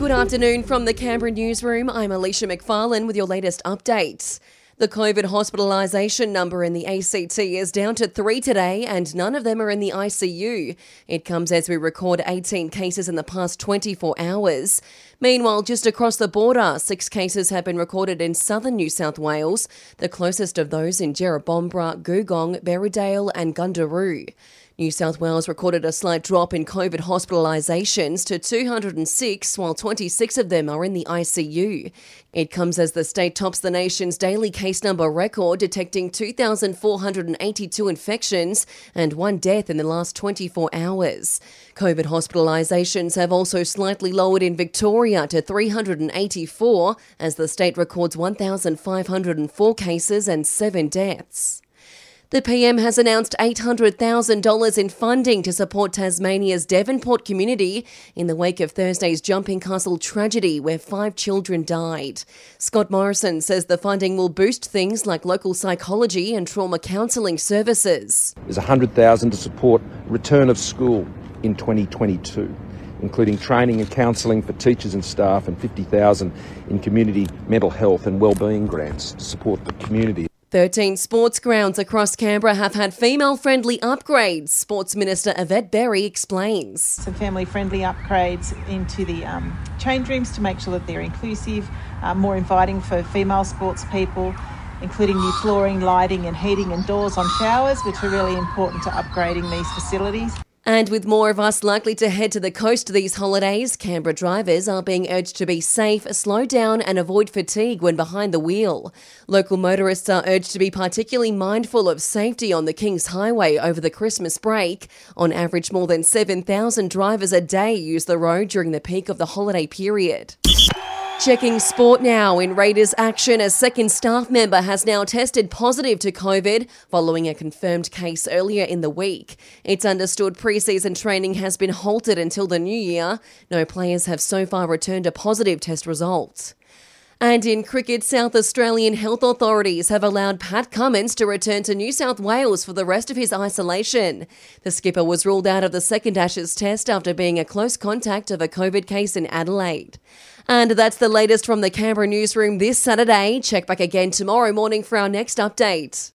Good afternoon from the Canberra newsroom. I'm Alicia McFarlane with your latest updates. The COVID hospitalisation number in the ACT is down to three today, and none of them are in the ICU. It comes as we record 18 cases in the past 24 hours. Meanwhile, just across the border, six cases have been recorded in southern New South Wales, the closest of those in Jerrabomberra, Googong, Berridale, and Gundaroo. New South Wales recorded a slight drop in COVID hospitalisations to 206, while 26 of them are in the ICU. It comes as the state tops the nation's daily case number record, detecting 2,482 infections and one death in the last 24 hours. COVID hospitalisations have also slightly lowered in Victoria to 384, as the state records 1,504 cases and seven deaths. The PM has announced $800,000 in funding to support Tasmania's Devonport community in the wake of Thursday's Jumping Castle tragedy where five children died. Scott Morrison says the funding will boost things like local psychology and trauma counselling services. There's 100,000 to support return of school in 2022 including training and counselling for teachers and staff and 50,000 in community mental health and wellbeing grants to support the community. 13 sports grounds across Canberra have had female friendly upgrades. Sports Minister Yvette Berry explains. Some family friendly upgrades into the um, change rooms to make sure that they're inclusive, uh, more inviting for female sports people, including new flooring, lighting, and heating and doors on showers, which are really important to upgrading these facilities. And with more of us likely to head to the coast these holidays, Canberra drivers are being urged to be safe, slow down, and avoid fatigue when behind the wheel. Local motorists are urged to be particularly mindful of safety on the King's Highway over the Christmas break. On average, more than 7,000 drivers a day use the road during the peak of the holiday period. Checking sport now. In Raiders action, a second staff member has now tested positive to COVID following a confirmed case earlier in the week. It's understood preseason training has been halted until the new year. No players have so far returned a positive test result. And in cricket, South Australian health authorities have allowed Pat Cummins to return to New South Wales for the rest of his isolation. The skipper was ruled out of the second Ashes test after being a close contact of a COVID case in Adelaide. And that's the latest from the Canberra newsroom this Saturday. Check back again tomorrow morning for our next update.